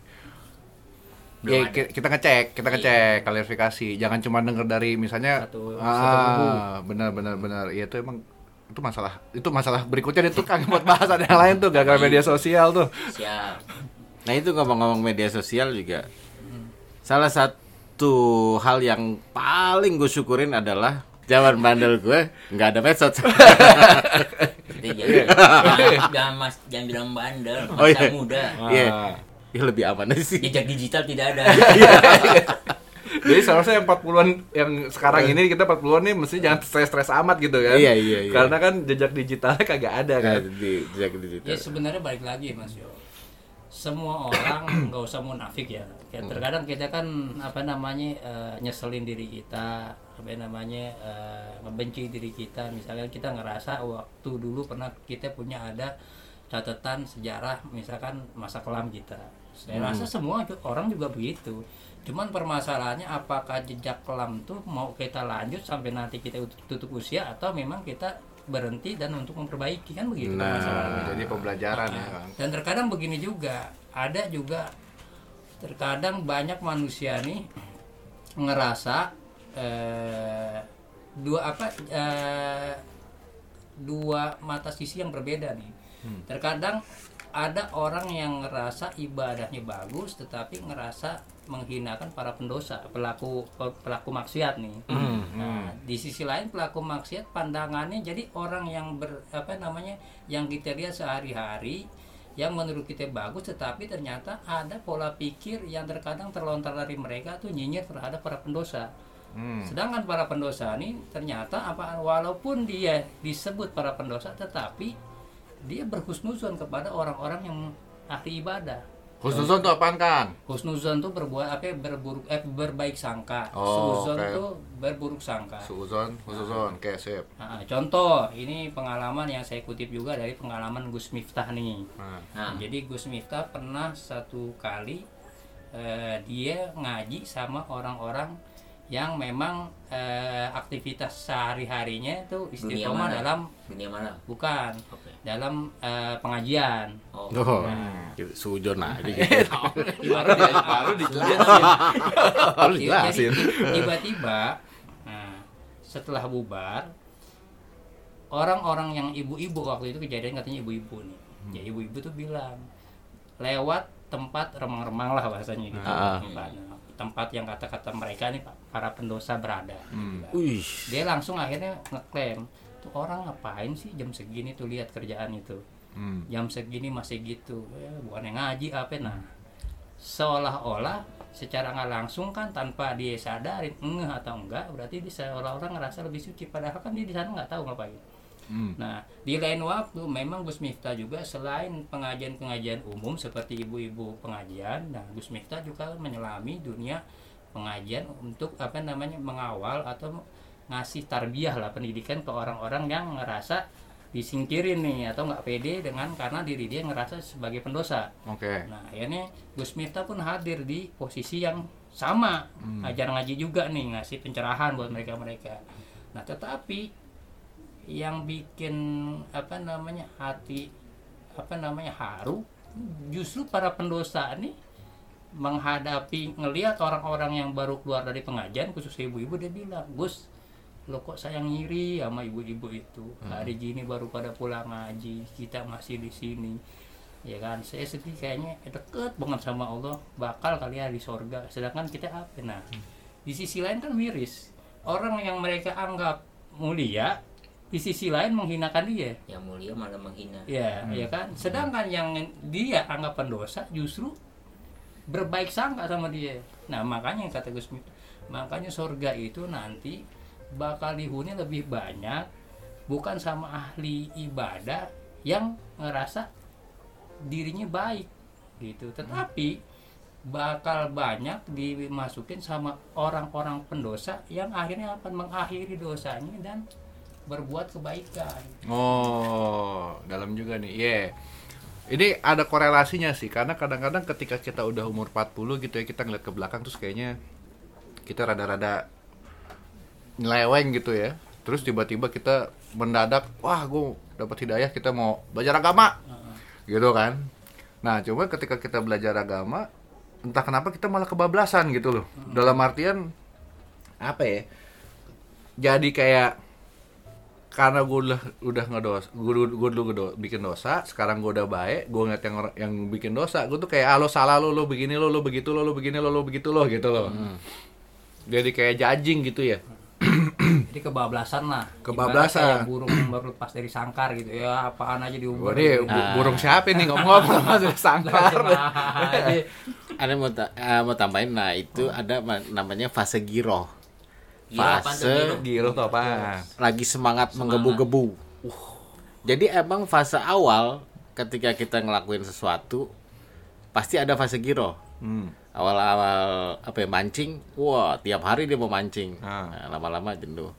Speaker 1: Belum
Speaker 3: Ya,
Speaker 1: ada.
Speaker 3: kita ngecek, kita ngecek klarifikasi. Jangan cuma denger dari misalnya
Speaker 4: Satu-
Speaker 3: ah,
Speaker 4: satu
Speaker 3: benar benar benar. Iya itu emang itu masalah. Itu masalah berikutnya itu kan buat bahasan yang lain tuh gara-gara media sosial tuh.
Speaker 1: siap
Speaker 2: Nah itu ngomong-ngomong media sosial juga salah satu hal yang paling gue syukurin adalah zaman bandel gue nggak ada medsos.
Speaker 1: Jadi jangan, mas, jangan bilang bandel, masa
Speaker 2: Oh, iya.
Speaker 1: muda.
Speaker 2: Iya. Ya lebih aman sih.
Speaker 1: Jejak digital tidak ada.
Speaker 3: Jadi seharusnya yang 40-an yang sekarang ini kita 40-an nih mesti jangan stres-stres amat gitu kan.
Speaker 2: Iya, iya, iya.
Speaker 3: Karena kan jejak digitalnya kagak ada kan.
Speaker 2: Nah, di jejak digital.
Speaker 4: Ya sebenarnya balik lagi Mas Yo. Semua orang nggak usah munafik ya. Kayak terkadang kita kan apa namanya eh, nyeselin diri kita, apa namanya eh, ngebenci diri kita. Misalkan kita ngerasa waktu dulu pernah kita punya ada catatan sejarah misalkan masa kelam kita. Saya rasa semua orang juga begitu. Cuman permasalahannya apakah jejak kelam tuh mau kita lanjut sampai nanti kita tutup usia atau memang kita berhenti dan untuk memperbaiki kan begitu
Speaker 2: Nah,
Speaker 4: permasalahannya.
Speaker 3: Jadi pembelajaran ya
Speaker 4: Nah,
Speaker 3: kan.
Speaker 4: Dan terkadang begini juga, ada juga terkadang banyak manusia nih ngerasa eh, dua apa eh, dua mata sisi yang berbeda nih. Terkadang ada orang yang ngerasa ibadahnya bagus tetapi ngerasa menghinakan para pendosa, pelaku pelaku maksiat nih. Nah, di sisi lain pelaku maksiat pandangannya jadi orang yang ber apa namanya yang kita lihat sehari-hari yang menurut kita bagus tetapi ternyata ada pola pikir yang terkadang terlontar dari mereka tuh nyinyir terhadap para pendosa.
Speaker 3: Hmm.
Speaker 4: Sedangkan para pendosa ini ternyata apa walaupun dia disebut para pendosa tetapi dia berhusnuzon kepada orang-orang yang ahli ibadah.
Speaker 3: Khususon tuh apaan kan?
Speaker 4: Husnuzon tuh berbuat apa ya, berburuk eh berbaik sangka.
Speaker 3: Oh,
Speaker 4: Suuzon
Speaker 3: oke.
Speaker 4: tuh berburuk sangka.
Speaker 3: Suuzon, khususon, kayak sip.
Speaker 4: Nah, contoh ini pengalaman yang saya kutip juga dari pengalaman Gus Miftah nih.
Speaker 3: Nah,
Speaker 1: Nah,
Speaker 4: Jadi Gus Miftah pernah satu kali eh, dia ngaji sama orang-orang yang memang eh, aktivitas sehari-harinya itu
Speaker 1: dunia
Speaker 4: istiqomah
Speaker 1: mana?
Speaker 4: dalam
Speaker 1: Dunia mana?
Speaker 4: bukan
Speaker 1: Oke.
Speaker 4: Dalam eh, pengajian.
Speaker 1: Oh.
Speaker 2: Oh,
Speaker 4: Nah.
Speaker 2: gitu, sujon aja gitu.
Speaker 3: baru di baru dijelasin.
Speaker 2: Harus
Speaker 4: Jadi
Speaker 2: jelasin.
Speaker 4: tiba-tiba nah, setelah bubar orang-orang yang ibu-ibu waktu itu kejadian katanya ibu-ibu nih.
Speaker 2: Hmm.
Speaker 4: Ya ibu-ibu tuh bilang lewat tempat remang-remang lah bahasanya gitu.
Speaker 2: Ah.
Speaker 4: Tempat, nah, tempat yang kata-kata mereka nih para pendosa berada.
Speaker 2: Hmm.
Speaker 4: gitu.
Speaker 2: Wih.
Speaker 4: Dia langsung akhirnya ngeklaim tuh orang ngapain sih jam segini tuh lihat kerjaan itu?
Speaker 3: Hmm.
Speaker 4: jam segini masih gitu. Ya, bukan yang ngaji apa? Nah seolah-olah secara nggak langsung kan tanpa dia sadarin ngeh atau enggak berarti dia seolah-olah ngerasa lebih suci. Padahal kan dia di sana nggak tahu ngapain.
Speaker 3: Hmm.
Speaker 4: nah di lain waktu memang Gus Miftah juga selain pengajian-pengajian umum seperti ibu-ibu pengajian nah Gus Miftah juga menyelami dunia pengajian untuk apa namanya mengawal atau ngasih tarbiyah lah pendidikan ke orang-orang yang ngerasa disingkirin nih atau nggak pede dengan karena diri dia ngerasa sebagai pendosa.
Speaker 3: Oke.
Speaker 4: Nah akhirnya Gus Miftah pun hadir di posisi yang sama ajar ngaji juga nih ngasih pencerahan buat mereka mereka. Nah tetapi yang bikin apa namanya hati apa namanya haru justru para pendosa nih menghadapi ngelihat orang-orang yang baru keluar dari pengajian khusus ibu-ibu dia bilang Gus lo kok sayang ngiri sama ibu-ibu itu? Hari gini baru pada pulang ngaji kita masih di sini. Ya kan? Saya sedih kayaknya deket banget sama Allah bakal kali ya di sorga. Sedangkan kita apa? Nah di sisi lain kan miris. Orang yang mereka anggap mulia di sisi lain menghinakan dia.
Speaker 1: Yang mulia malah menghina.
Speaker 4: ya ya kan? Sedangkan yang dia anggapan pendosa justru berbaik sangka sama dia. Nah makanya kata Gus makanya sorga itu nanti bakal dihuni lebih banyak bukan sama ahli ibadah yang ngerasa dirinya baik gitu tetapi bakal banyak dimasukin sama orang-orang pendosa yang akhirnya akan mengakhiri dosanya dan berbuat kebaikan
Speaker 3: Oh, dalam juga nih. Iya. Ini ada korelasinya sih karena kadang-kadang ketika kita udah umur 40 gitu ya kita ngeliat ke belakang terus kayaknya kita rada-rada nyeleweng gitu ya. Terus tiba-tiba kita mendadak, wah gue dapat hidayah kita mau belajar agama. Gitu kan. Nah, cuma ketika kita belajar agama entah kenapa kita malah kebablasan gitu loh. Dalam artian apa ya? Jadi kayak karena gue udah udah ngedos gue gue dulu ngedo- bikin dosa sekarang gue udah baik gue ngeliat yang yang bikin dosa gue tuh kayak ah lo salah lo lo begini lo lo begitu lo lo begini lo lo begitu lo gitu loh Jadi kayak judging gitu ya.
Speaker 4: Jadi kebablasan lah.
Speaker 3: Kebablasan.
Speaker 4: Burung baru lepas dari sangkar gitu ya. Apaan aja diumbar.
Speaker 3: Waduh, bu- burung siapa nih ngomong-ngomong masih sangkar.
Speaker 2: Ada mau ta- eh, mau tambahin nah itu ada ma- namanya fase
Speaker 1: tuh,
Speaker 2: Fase
Speaker 1: Giro?
Speaker 3: Giro tuh apa?
Speaker 2: lagi semangat, menggebu-gebu. Jadi emang fase awal ketika kita ngelakuin sesuatu pasti ada fase giroh.
Speaker 3: Hmm.
Speaker 2: Awal-awal apa ya mancing, wah tiap hari dia mau mancing.
Speaker 3: Ah.
Speaker 2: Nah, lama-lama jenuh.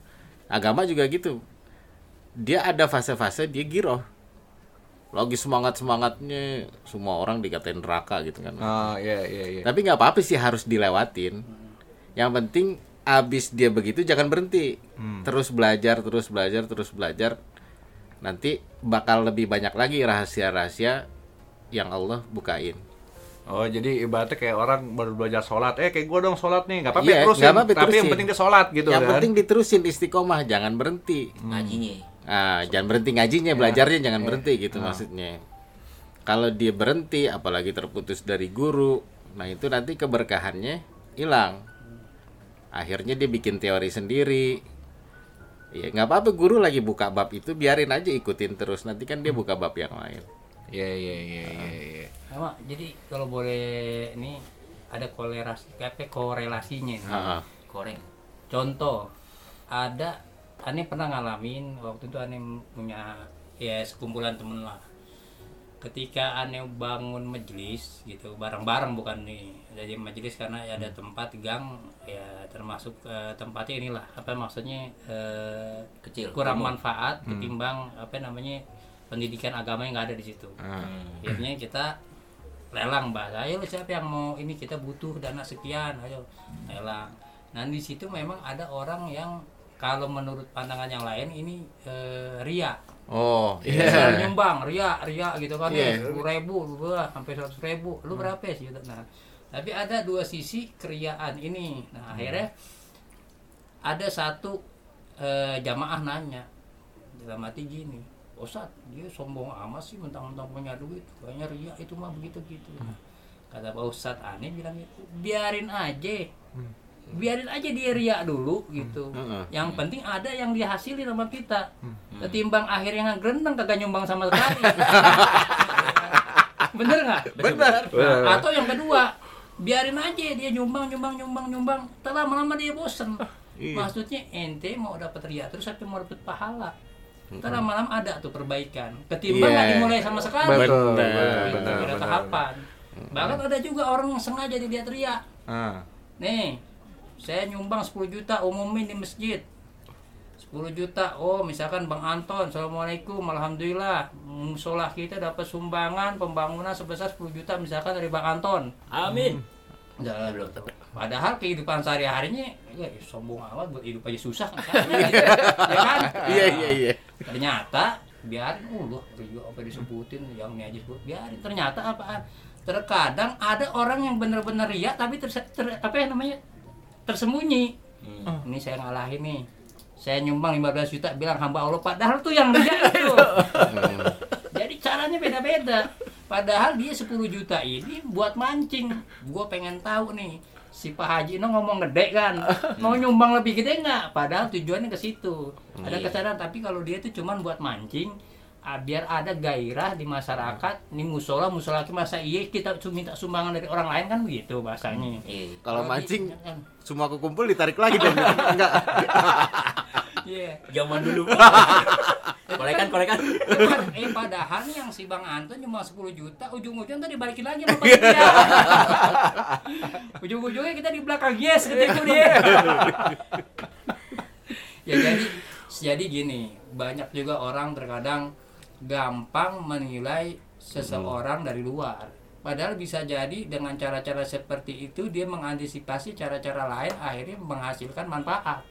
Speaker 2: Agama juga gitu. Dia ada fase-fase dia giroh. Lagi semangat-semangatnya semua orang dikatain neraka gitu kan.
Speaker 3: Oh, iya iya iya.
Speaker 2: Tapi nggak apa-apa sih harus dilewatin. Yang penting abis dia begitu jangan berhenti. Terus belajar, terus belajar, terus belajar. Nanti bakal lebih banyak lagi rahasia-rahasia yang Allah bukain.
Speaker 3: Oh, jadi ibaratnya kayak orang baru belajar sholat. Eh, kayak gua dong sholat nih. Nggak apa-apa
Speaker 2: Iya,
Speaker 3: terusin.
Speaker 2: apa-apa,
Speaker 3: Tapi yang penting dia sholat gitu
Speaker 2: yang
Speaker 3: kan.
Speaker 2: penting diterusin istiqomah, jangan berhenti.
Speaker 1: Ngajinya.
Speaker 2: Ah, jangan berhenti ngajinya, belajarnya jangan berhenti gitu maksudnya. Kalau dia berhenti, apalagi terputus dari guru, nah itu nanti keberkahannya hilang. Akhirnya dia bikin teori sendiri. Ya nggak apa-apa guru lagi buka bab itu biarin aja ikutin terus nanti kan dia buka bab yang lain.
Speaker 3: Iya iya iya iya iya.
Speaker 4: Sama, jadi kalau boleh ini ada korelasi apa korelasinya nih.
Speaker 2: Ha-ha.
Speaker 1: Koreng.
Speaker 4: Contoh, ada aneh pernah ngalamin waktu itu aneh punya ya sekumpulan temen lah. Ketika aneh bangun majelis gitu bareng-bareng bukan nih jadi majelis karena ada tempat gang ya termasuk eh, tempatnya inilah apa maksudnya eh,
Speaker 1: Kecil.
Speaker 4: kurang manfaat ketimbang apa namanya pendidikan agama yang nggak ada di situ.
Speaker 1: Hmm.
Speaker 4: akhirnya kita lelang mbak ayo siapa yang mau ini kita butuh dana sekian ayo lelang nah di situ memang ada orang yang kalau menurut pandangan yang lain ini eh, ria
Speaker 2: Oh,
Speaker 4: Iya,
Speaker 2: iya.
Speaker 4: nyumbang ria ria gitu kan
Speaker 2: Iya.
Speaker 4: sepuluh ribu wah sampai seratus ribu lu berapa sih gitu nah tapi ada dua sisi keriaan ini nah akhirnya ada satu eh, jamaah nanya dalam hati gini Ustad dia sombong amat sih mentang-mentang punya duit. Kayaknya ria itu mah begitu gitu kata Pak Ustad aneh bilang gitu. Biarin aja. Biarin aja dia ria dulu gitu.
Speaker 2: Heeh.
Speaker 4: yang penting ada yang dihasilin sama kita. Ketimbang akhirnya ngegrendeng kagak nyumbang sama sekali. Bener nggak?
Speaker 2: Benar.
Speaker 4: Nah, atau yang kedua biarin aja dia nyumbang nyumbang nyumbang nyumbang. Telah lama dia bosen.
Speaker 2: Iya.
Speaker 4: maksudnya ente mau dapat ria terus tapi mau dapat pahala Ntar lama-lama ada tuh perbaikan ketimbang
Speaker 2: Iya.
Speaker 4: nggak dimulai sama sekali
Speaker 3: Betul,
Speaker 2: Benar.
Speaker 3: benar,
Speaker 4: Gitu,
Speaker 3: benar,
Speaker 4: kira
Speaker 3: benar.
Speaker 4: tahapan bahkan ada juga orang yang sengaja dilihat ria
Speaker 3: Ah.
Speaker 4: nih saya nyumbang 10 juta umumin di masjid 10 juta oh misalkan Bang Anton Assalamualaikum Alhamdulillah musola kita dapat sumbangan pembangunan sebesar 10 juta misalkan dari Bang Anton
Speaker 1: Amin.
Speaker 4: Jangan belum. Padahal kehidupan sehari-harinya ya ih, sombong amat buat hidup aja susah kan. ya kan?
Speaker 2: Iya iya iya.
Speaker 4: Ternyata biarin loh Rio apa disebutin yang ini aja sebut biarin ternyata apaan terkadang ada orang yang bener-bener ria tapi ter, ter- apa ya namanya tersembunyi
Speaker 1: Hmm.
Speaker 4: ini saya ngalahin nih saya nyumbang 15 juta bilang hamba Allah padahal tuh yang ria itu jadi caranya beda-beda padahal dia 10 juta ini buat mancing gue pengen tahu nih si Pak Haji no ngomong gede kan mau nyumbang lebih gede nggak padahal tujuannya ke situ ada
Speaker 1: Iya.
Speaker 4: kesadaran tapi kalau dia itu cuman buat mancing ah, biar ada gairah di masyarakat ini musola musola masa iya kita minta sumbangan dari orang lain kan begitu bahasanya
Speaker 1: Iya.
Speaker 2: Kalau
Speaker 4: di-
Speaker 2: mancing
Speaker 4: kan,
Speaker 2: semua kekumpul ditarik lagi dong. Enggak.
Speaker 4: iya
Speaker 1: Zaman dulu. kolekan kolekan.
Speaker 4: eh padahal yang si Bang Anton cuma 10 juta ujung-ujung tadi balikin lagi sama panitia ujung-ujungnya kita di belakang yes gitu itu dia. Ya jadi jadi gini banyak juga orang terkadang gampang menilai seseorang dari luar. Padahal bisa jadi dengan cara-cara seperti itu dia mengantisipasi cara-cara lain akhirnya menghasilkan manfaat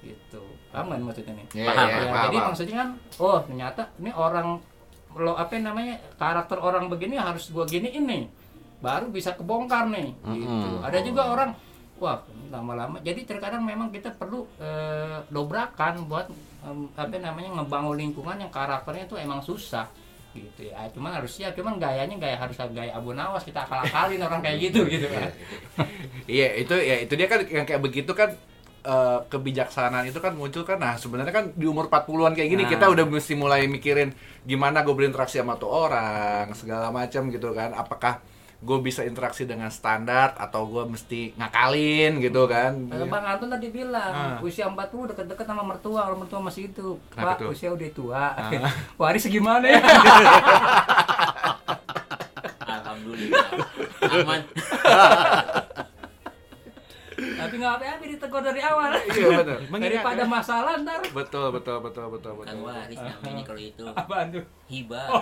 Speaker 4: gitu. Paham kan maksudnya nih?
Speaker 3: Iya,
Speaker 1: Paham,
Speaker 3: iya,
Speaker 4: Ya,
Speaker 3: paham,
Speaker 4: jadi
Speaker 3: paham.
Speaker 4: maksudnya kan oh ternyata ini orang lo apa namanya karakter orang begini harus gua gini ini baru bisa kebongkar nih. Gitu.
Speaker 2: Mm-mm.
Speaker 4: ada juga orang wah lama-lama jadi terkadang memang kita perlu eh, dobrakan buat em, apa namanya ngebangun lingkungan yang karakternya itu emang susah. Gitu ya. Cuman harus siap cuman gayanya gaya harus gaya abu nawas. Kita akal akalin orang kayak gitu gitu kan.
Speaker 3: Iya, itu ya itu dia kan yang kayak begitu kan eh, kebijaksanaan itu kan muncul kan nah sebenarnya kan di umur 40-an kayak gini
Speaker 4: Nah.
Speaker 3: kita udah mesti mulai mikirin gimana gue berinteraksi sama tuh orang segala macam gitu kan apakah gue bisa interaksi dengan standar atau gue mesti ngakalin gitu kan
Speaker 4: Kalau Bang Anton tadi bilang
Speaker 3: Ah.
Speaker 4: usia 40 deket-deket sama mertua, kalau mertua masih itu.
Speaker 3: Kenapa
Speaker 4: Pak?
Speaker 3: Ah.
Speaker 4: usia udah tua. Waris gimana ya?
Speaker 1: Alhamdulillah. Aman.
Speaker 4: Tapi nggak apa-apa ditegur dari awal.
Speaker 3: iya betul
Speaker 4: Daripada masalah ntar.
Speaker 3: betul betul betul betul betul
Speaker 1: Kan waris namanya kalau itu.
Speaker 4: Apaan tuh?
Speaker 1: Hibah.
Speaker 4: Oh,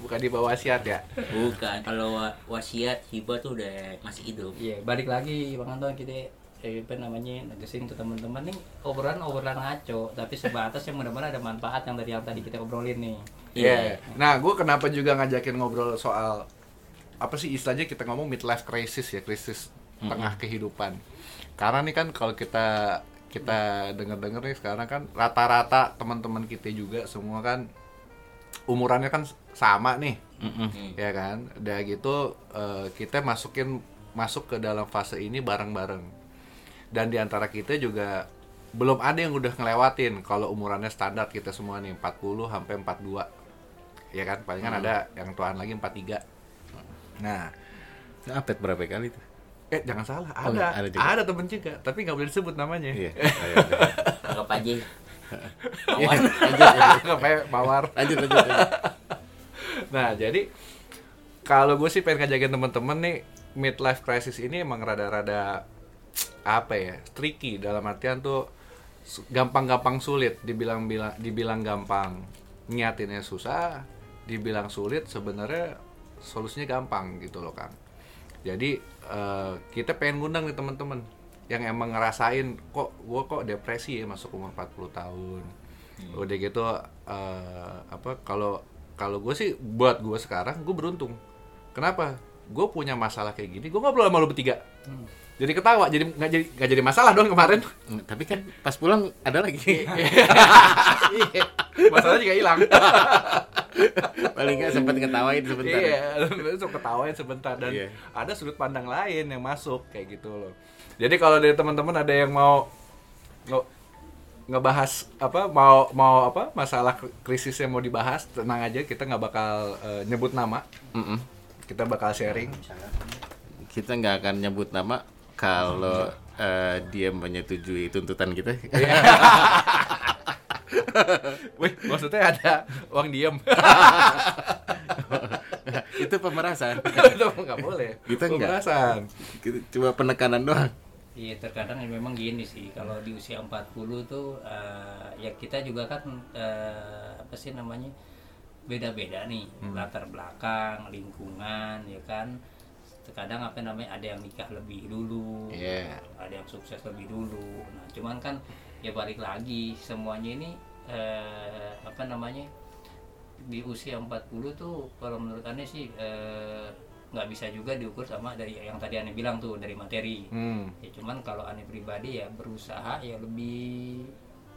Speaker 3: bukan di bawah wasiat ya
Speaker 1: Bukan, kalau wa- wasiat hibah tuh udah masih hidup.
Speaker 4: Iya, balik lagi Bang Anton kita eh, apa namanya negesin ke teman-teman nih obrolan obrolan ngaco tapi sebatas yang mudah-mudahan ada manfaat yang dari yang tadi kita obrolin nih
Speaker 3: Iya. Nah, gue kenapa juga ngajakin ngobrol soal apa sih istilahnya kita ngomong midlife crisis ya, krisis tengah kehidupan. Karena nih kan kalau kita kita dengar-dengar nih sekarang kan rata-rata teman-teman kita juga semua kan umurannya kan sama nih,
Speaker 1: Hmm.
Speaker 3: ya kan. Udah gitu eh, kita masukin masuk ke dalam fase ini bareng-bareng. Dan di antara kita juga belum ada yang udah ngelewatin kalau umurannya standar kita semua nih 40 sampai 42. Ya kan, palingan ada yang tuaan lagi 43. Nah,
Speaker 2: Update berapa kali tuh?
Speaker 3: Eh jangan salah,
Speaker 2: Oh,
Speaker 3: ada.
Speaker 2: ada
Speaker 3: ada,
Speaker 2: juga.
Speaker 3: temen juga, tapi nggak boleh disebut namanya.
Speaker 2: Iya. Ayo, ayo.
Speaker 1: Anggap aja.
Speaker 2: Iya,
Speaker 1: Awan.
Speaker 3: Nggak kayak mawar.
Speaker 2: Lanjut, lanjut, lanjut.
Speaker 3: Nah, jadi kalau gue sih pengen ngajakin temen-temen nih midlife crisis ini emang rada-rada apa ya tricky dalam artian tuh gampang-gampang sulit dibilang bilang dibilang gampang nyatinnya susah dibilang sulit sebenarnya solusinya gampang gitu loh kang jadi eh, kita pengen ngundang nih teman-teman yang emang ngerasain kok gue kok depresi ya masuk umur 40 tahun? Udah gitu eh, apa kalau kalau gue sih buat gue sekarang gue beruntung. Kenapa? Gue punya masalah kayak gini gue ngobrol sama lo bertiga jadi ketawa jadi nggak jadi nggak jadi masalah dong kemarin
Speaker 2: Hmm, Tapi kan pas pulang ada lagi.
Speaker 3: Iya. masalah juga hilang
Speaker 2: Paling nggak sempat ngetawain sebentar.
Speaker 3: Iya, besok ketawain sebentar dan
Speaker 2: Iya.
Speaker 3: ada sudut pandang lain yang masuk kayak gitu loh. Jadi kalau dari teman-teman ada yang mau nge- ngebahas apa mau mau apa masalah krisis yang mau dibahas tenang aja kita nggak bakal eh, nyebut nama
Speaker 2: Mm-mm.
Speaker 3: kita bakal sharing
Speaker 2: Kita nggak akan nyebut nama kalau eh, dia menyetujui tuntutan kita.
Speaker 3: Wih, maksudnya ada uang diem
Speaker 2: Itu pemerasan.
Speaker 3: itu nggak boleh
Speaker 2: Kita nggak.
Speaker 3: Pemerasan.
Speaker 2: Kita cuma penekanan doang.
Speaker 4: Iya terkadang ya memang gini sih kalau di usia 40 tuh eh, ya kita juga kan eh, apa sih namanya beda-beda nih latar belakang lingkungan ya kan terkadang apa namanya ada yang nikah lebih dulu
Speaker 3: Iya.
Speaker 4: ada yang sukses lebih dulu nah cuman kan ya balik lagi semuanya ini eh, apa namanya di usia 40 tuh kalau menurut aneh sih eh, nggak bisa juga diukur sama dari yang tadi aneh bilang tuh dari materi
Speaker 3: Hmm.
Speaker 4: ya cuman kalau aneh pribadi ya berusaha ya lebih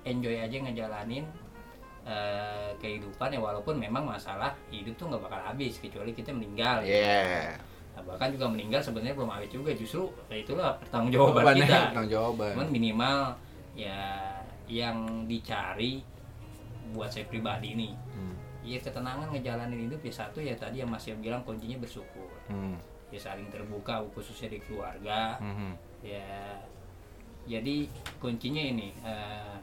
Speaker 4: enjoy aja ngejalanin eh, kehidupan ya walaupun memang masalah hidup tuh nggak bakal habis kecuali kita meninggal gitu. Nah, bahkan juga meninggal sebenarnya belum habis juga justru ya itulah pertanggungjawaban
Speaker 3: Jawabannya,
Speaker 4: kita
Speaker 3: tanggung jawaban.
Speaker 4: cuman minimal ya yang dicari buat saya pribadi nih
Speaker 3: Hmm.
Speaker 4: ya ketenangan ngejalanin hidup ya satu ya tadi yang masih bilang kuncinya bersyukur
Speaker 3: Hmm.
Speaker 4: ya saling terbuka khususnya di keluarga
Speaker 3: Mhm.
Speaker 4: ya jadi kuncinya ini eh,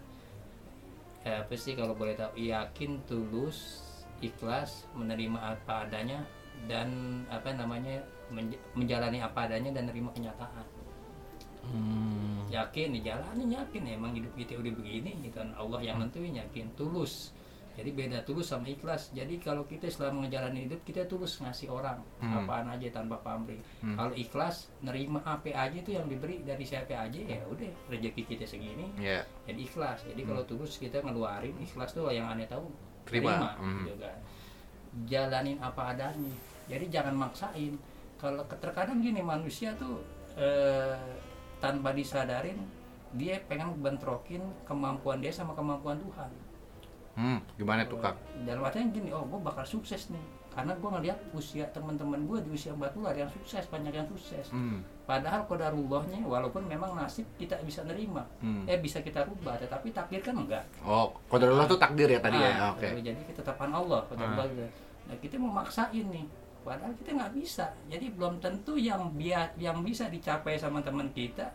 Speaker 4: apa sih kalau boleh tahu yakin tulus ikhlas menerima apa adanya dan apa namanya menj- menjalani apa adanya dan menerima kenyataan.
Speaker 3: Hmm.
Speaker 4: yakin dijalanin yakin. Emang hidup kita udah begini gitu. Kan Allah yang nentuin yakin. Tulus. Jadi beda tulus sama ikhlas. Jadi kalau kita selama ngejalanin hidup kita tulus ngasih orang
Speaker 3: Hmm.
Speaker 4: apaan aja tanpa pamrih.
Speaker 3: Hmm.
Speaker 4: kalau ikhlas nerima apa aja itu yang diberi dari siapa aja ya udah rezeki kita segini.
Speaker 3: Iya.
Speaker 4: jadi ikhlas. Jadi kalau tulus kita ngeluarin ikhlas tuh yang aneh tahu
Speaker 3: Terima. Hmm.
Speaker 4: gitu kan. Jalanin apa adanya. Jadi jangan maksain kalau terkadang gini manusia tuh eh, tanpa disadarin dia pengen bentrokin kemampuan dia sama kemampuan Tuhan
Speaker 3: Hmm, gimana tuh kak?
Speaker 4: dalam artian gini oh gue bakal sukses nih karena gue ngeliat usia teman-teman gue di usia 40 ada yang sukses banyak yang sukses
Speaker 3: Hmm,
Speaker 4: padahal kodarullahnya walaupun memang nasib kita bisa nerima
Speaker 3: Hmm.
Speaker 4: eh bisa kita rubah tetapi takdir kan enggak
Speaker 3: oh, kodarullah tuh takdir ya tadi ya?
Speaker 4: Ah,
Speaker 3: Oke.
Speaker 4: jadi ketetapan Allah kodarullah gitu. nah kita mau maksain nih padahal kita nggak bisa jadi belum tentu yang biar yang bisa dicapai sama teman kita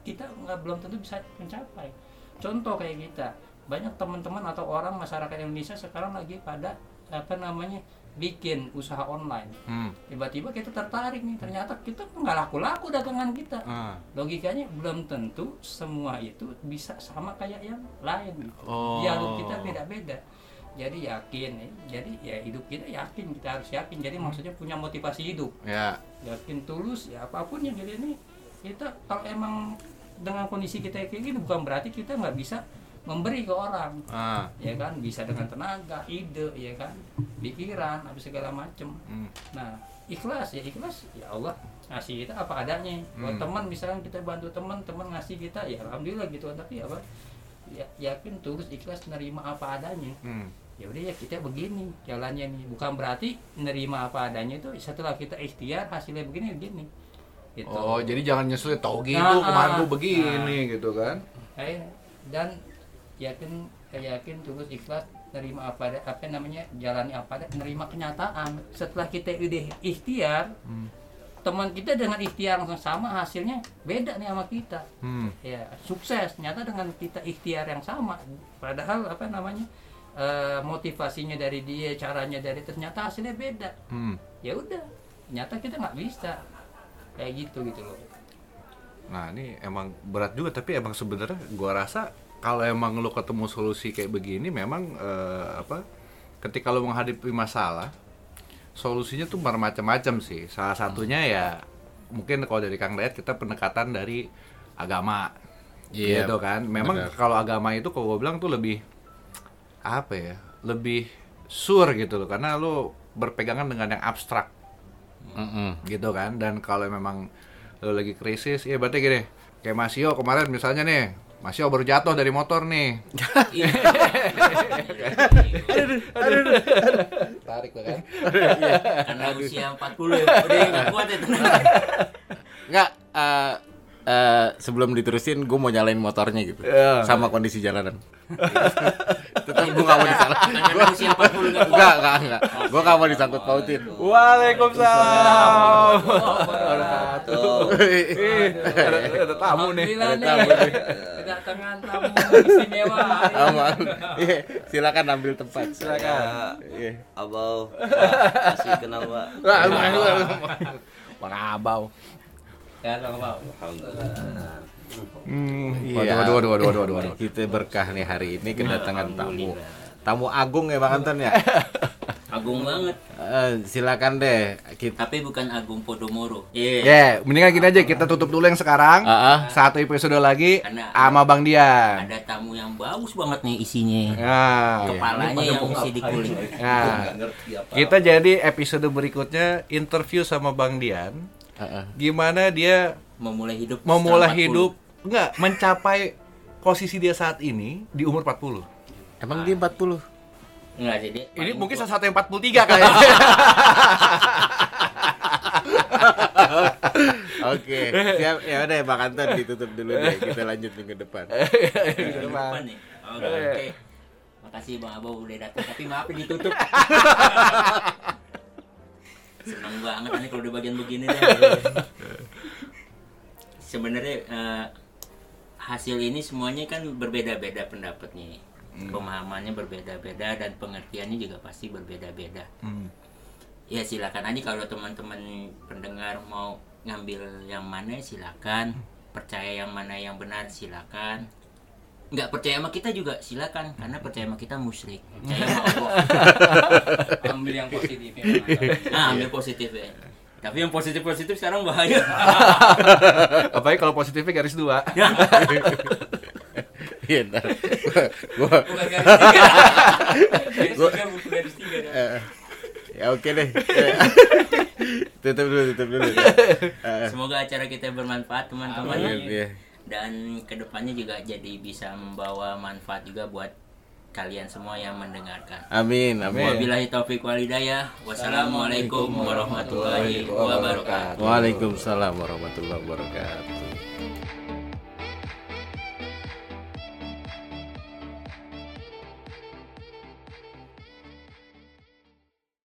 Speaker 4: kita nggak belum tentu bisa mencapai contoh kayak kita banyak teman-teman atau orang masyarakat Indonesia sekarang lagi pada apa namanya bikin usaha online
Speaker 3: Hmm.
Speaker 4: tiba-tiba kita tertarik nih ternyata kita nggak laku-laku dagangan kita
Speaker 3: Ah.
Speaker 4: logikanya belum tentu semua itu bisa sama kayak yang lain gitu.
Speaker 3: Oh.
Speaker 4: jalur kita beda-beda jadi yakin ya. jadi ya hidup kita yakin kita harus yakin jadi maksudnya punya motivasi hidup
Speaker 3: Ya.
Speaker 4: yakin tulus ya apa pun yang jadi ini kita kalau emang dengan kondisi kita kayak gini bukan berarti kita nggak bisa memberi ke orang
Speaker 3: Ah.
Speaker 4: ya kan bisa dengan tenaga ide ya kan pikiran apa segala macem
Speaker 3: Hmm.
Speaker 4: nah ikhlas ya ikhlas ya Allah ngasih kita apa adanya buat
Speaker 3: Hmm.
Speaker 4: teman misalnya kita bantu teman teman ngasih kita ya alhamdulillah gitu tapi apa ya, yakin tulus ikhlas nerima apa adanya
Speaker 3: Hmm.
Speaker 4: Ya udah ya kita begini jalannya nih bukan berarti nerima apa adanya itu setelah kita ikhtiar hasilnya begini begini gitu
Speaker 3: Oh, jadi jangan nyesel tau gitu
Speaker 4: Nah,
Speaker 3: kemarin
Speaker 4: ah.
Speaker 3: tuh begini gitu kan?
Speaker 4: Eh, dan yakin yakin tulus ikhlas nerima apa ada apa namanya jalani apa ada nerima kenyataan setelah kita udah ikhtiar
Speaker 3: Hmm.
Speaker 4: teman kita dengan ikhtiar langsung sama hasilnya beda nih sama kita
Speaker 3: Hmm.
Speaker 4: ya sukses ternyata dengan kita ikhtiar yang sama padahal apa namanya eh, motivasinya dari dia caranya dari ternyata hasilnya beda
Speaker 3: Hmm.
Speaker 4: ya udah ternyata kita nggak bisa kayak gitu gitu loh
Speaker 3: Nah, ini emang berat juga tapi emang sebenarnya gua rasa kalau emang lu ketemu solusi kayak begini memang eh, apa ketika lu menghadapi masalah solusinya tuh bermacam-macam sih. Salah satunya ya mungkin kalau dari Kang Dayat kita pendekatan dari agama.
Speaker 2: Iya,
Speaker 3: gitu kan. Memang kalau agama itu kalau gue bilang tuh lebih apa ya? Lebih sure gitu loh. Karena lu berpegangan dengan yang abstrak.
Speaker 2: Mm-mm.
Speaker 3: gitu kan. Dan kalau memang lo lagi krisis ya berarti gini kayak Masio kemarin misalnya nih Masio baru jatuh dari motor nih. Tarik tuh kan.
Speaker 1: Karena usia 40 ya udah kuat ya tenaga
Speaker 2: Nggak, eh, eh, sebelum diterusin gue mau nyalain motornya gitu.
Speaker 3: Iya.
Speaker 2: sama kondisi jalanan. Tetap gue gak mau disalahin
Speaker 1: karena usia 40 nggak kuat
Speaker 2: enggak enggak enggak gue gak mau disangkut pautin.
Speaker 3: Waalaikumsalam. Ada, ada tamu nih.
Speaker 2: Ada tamu nih.
Speaker 4: kedatangan tamu istimewa.
Speaker 2: Aman. Iya, silakan ambil tempat.
Speaker 3: Silakan.
Speaker 2: Iya.
Speaker 5: Abau. Masih kenal, Pak.
Speaker 2: Bang Abau.
Speaker 4: Ya Bang Pau.
Speaker 5: Alhamdulillah.
Speaker 3: hmm,
Speaker 2: Iya.
Speaker 3: waduh, waduh, waduh, waduh, waduh, waduh.
Speaker 2: Kita berkah nih hari ini kedatangan tamu. Tamu agung ya Bang Anton ya.
Speaker 1: agung banget
Speaker 2: Eh, silakan deh kita
Speaker 1: tapi bukan agung Podomoro iya
Speaker 3: Ya, mendingan gini aja kita tutup dulu yang sekarang.
Speaker 2: Ah.
Speaker 3: Satu episode lagi
Speaker 1: Karena-
Speaker 3: sama Bang Dian.
Speaker 1: ada tamu yang bagus banget nih isinya
Speaker 3: Nah,
Speaker 1: kepalanya yang isi dikulik
Speaker 3: nah, kita jadi episode berikutnya interview sama Bang Dian. Gimana dia
Speaker 1: memulai hidup
Speaker 3: memulai
Speaker 1: setelah 40.
Speaker 3: hidup enggak mencapai posisi dia saat ini di umur 40.
Speaker 2: Emang dia 40?
Speaker 1: enggak jadi
Speaker 3: Ini mungkin salah satu yang 43 kayaknya.
Speaker 2: Oke, siap. Ya udah Bang Anton ditutup dulu deh. Kita lanjut minggu depan.
Speaker 1: Minggu depan nih oke oke makasih bang Abau udah datang tapi maaf ini ditutup hasil ini semuanya kan berbeda-beda pendapatnya. Pemahamannya berbeda-beda dan pengertiannya juga pasti berbeda-beda.
Speaker 3: Hmm.
Speaker 1: ya silakan aja kalau teman-teman pendengar mau ngambil yang mana silakan. Percaya yang mana yang benar silakan. Nggak percaya sama kita juga silakan. Karena percaya sama kita musyrik. Percaya sama Allah.
Speaker 4: Ambil yang positif ya
Speaker 1: nah ambil positif ya tapi yang positif positif sekarang bahaya
Speaker 3: Apalagi kalau positifnya garis dua.
Speaker 2: Iya, ntar. Gua
Speaker 4: bukan garis tiga garis
Speaker 2: Ya oke deh. tutup dulu, tutup dulu. Eh,
Speaker 1: semoga acara kita bermanfaat teman-teman
Speaker 2: iya.
Speaker 1: dan ke depannya juga jadi bisa membawa manfaat juga buat kalian semua yang mendengarkan.
Speaker 2: Amin, amin.
Speaker 1: Wabillahi taufik walhidayah. Wassalamualaikum warahmatullahi wabarakatuh.
Speaker 2: Waalaikumsalam warahmatullahi wabarakatuh.